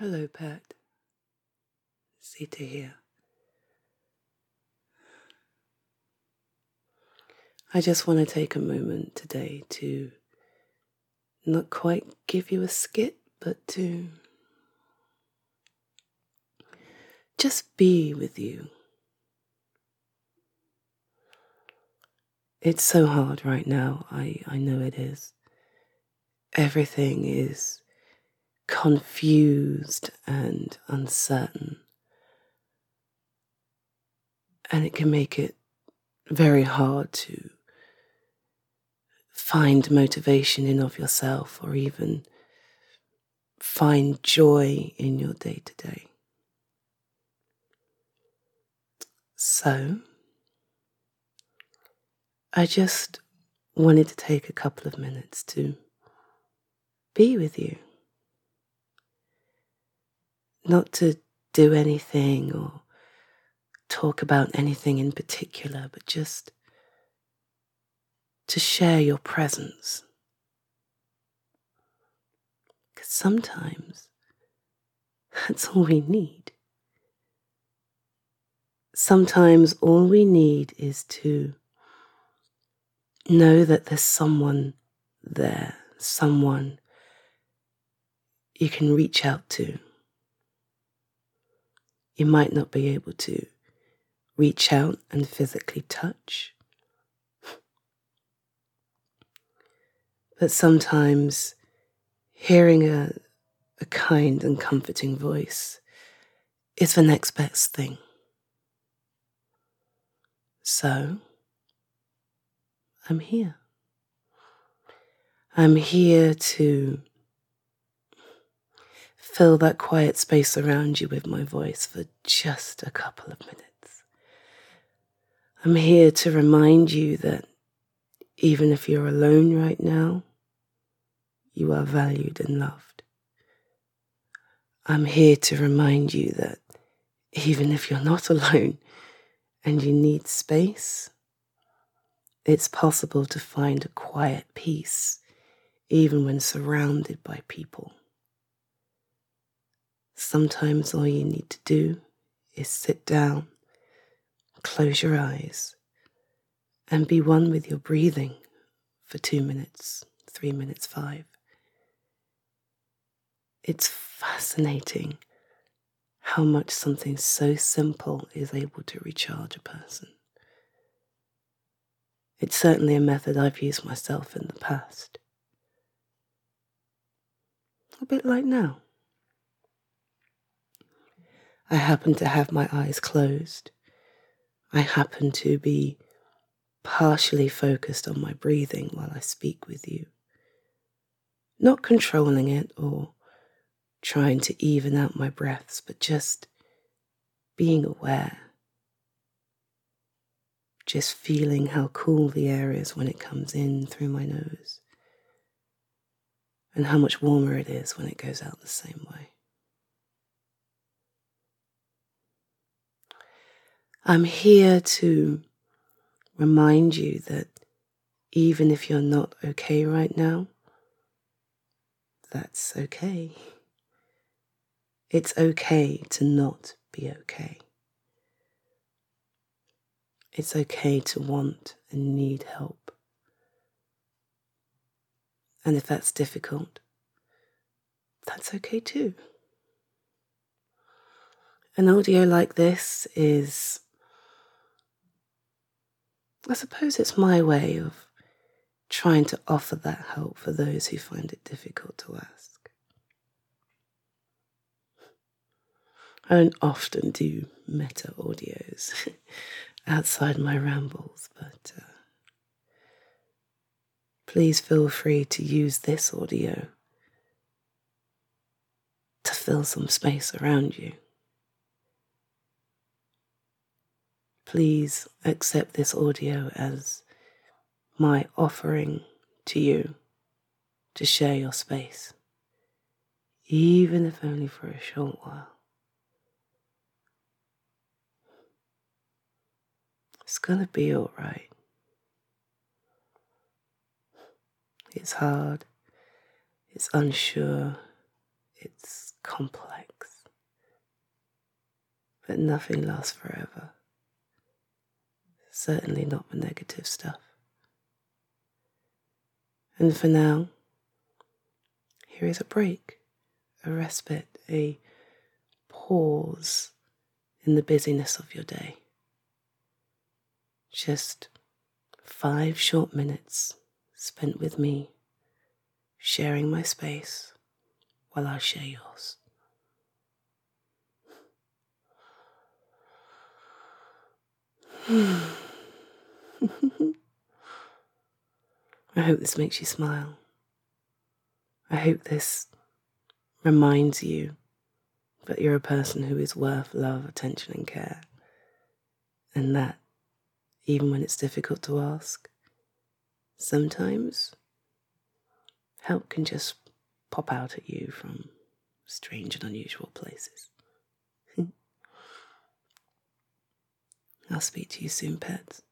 Hello, pet. Sita here. I just want to take a moment today to not quite give you a skit, but to just be with you. It's so hard right now. I, I know it is. Everything is confused and uncertain. And it can make it very hard to find motivation in of yourself or even find joy in your day to day. So, I just wanted to take a couple of minutes to be with you. Not to do anything or talk about anything in particular, but just to share your presence. Because sometimes that's all we need. Sometimes all we need is to know that there's someone there, someone you can reach out to. You might not be able to reach out and physically touch, But sometimes hearing a, a kind and comforting voice is the next best thing. So, I'm here. I'm here to fill that quiet space around you with my voice for just a couple of minutes. I'm here to remind you that even if you're alone right now, you are valued and loved. I'm here to remind you that even if you're not alone and you need space, it's possible to find a quiet peace even when surrounded by people. Sometimes all you need to do is sit down, close your eyes, and be one with your breathing for two minutes, three minutes, five. It's fascinating how much something so simple is able to recharge a person. It's certainly a method I've used myself in the past. A bit like now. I happen to have my eyes closed. I happen to be partially focused on my breathing while I speak with you. Not controlling it or trying to even out my breaths, but just being aware. Just feeling how cool the air is when it comes in through my nose, and how much warmer it is when it goes out the same way. I'm here to remind you that even if you're not okay right now, that's okay. It's okay to not be okay. It's okay to want and need help. And if that's difficult, that's okay too. An audio like this is, I suppose it's my way of trying to offer that help for those who find it difficult to ask. I don't often do meta audios outside my rambles, but uh, please feel free to use this audio to fill some space around you. Please accept this audio as my offering to you to share your space, even if only for a short while. It's gonna be alright. It's hard, it's unsure, it's complex. But nothing lasts forever. Certainly not the negative stuff. And for now, here is a break, a respite, a pause in the busyness of your day. Just five short minutes spent with me, sharing my space while I share yours. I hope this makes you smile. I hope this reminds you that you're a person who is worth love, attention, and care. And that, even when it's difficult to ask, sometimes help can just pop out at you from strange and unusual places. I'll speak to you soon, pets.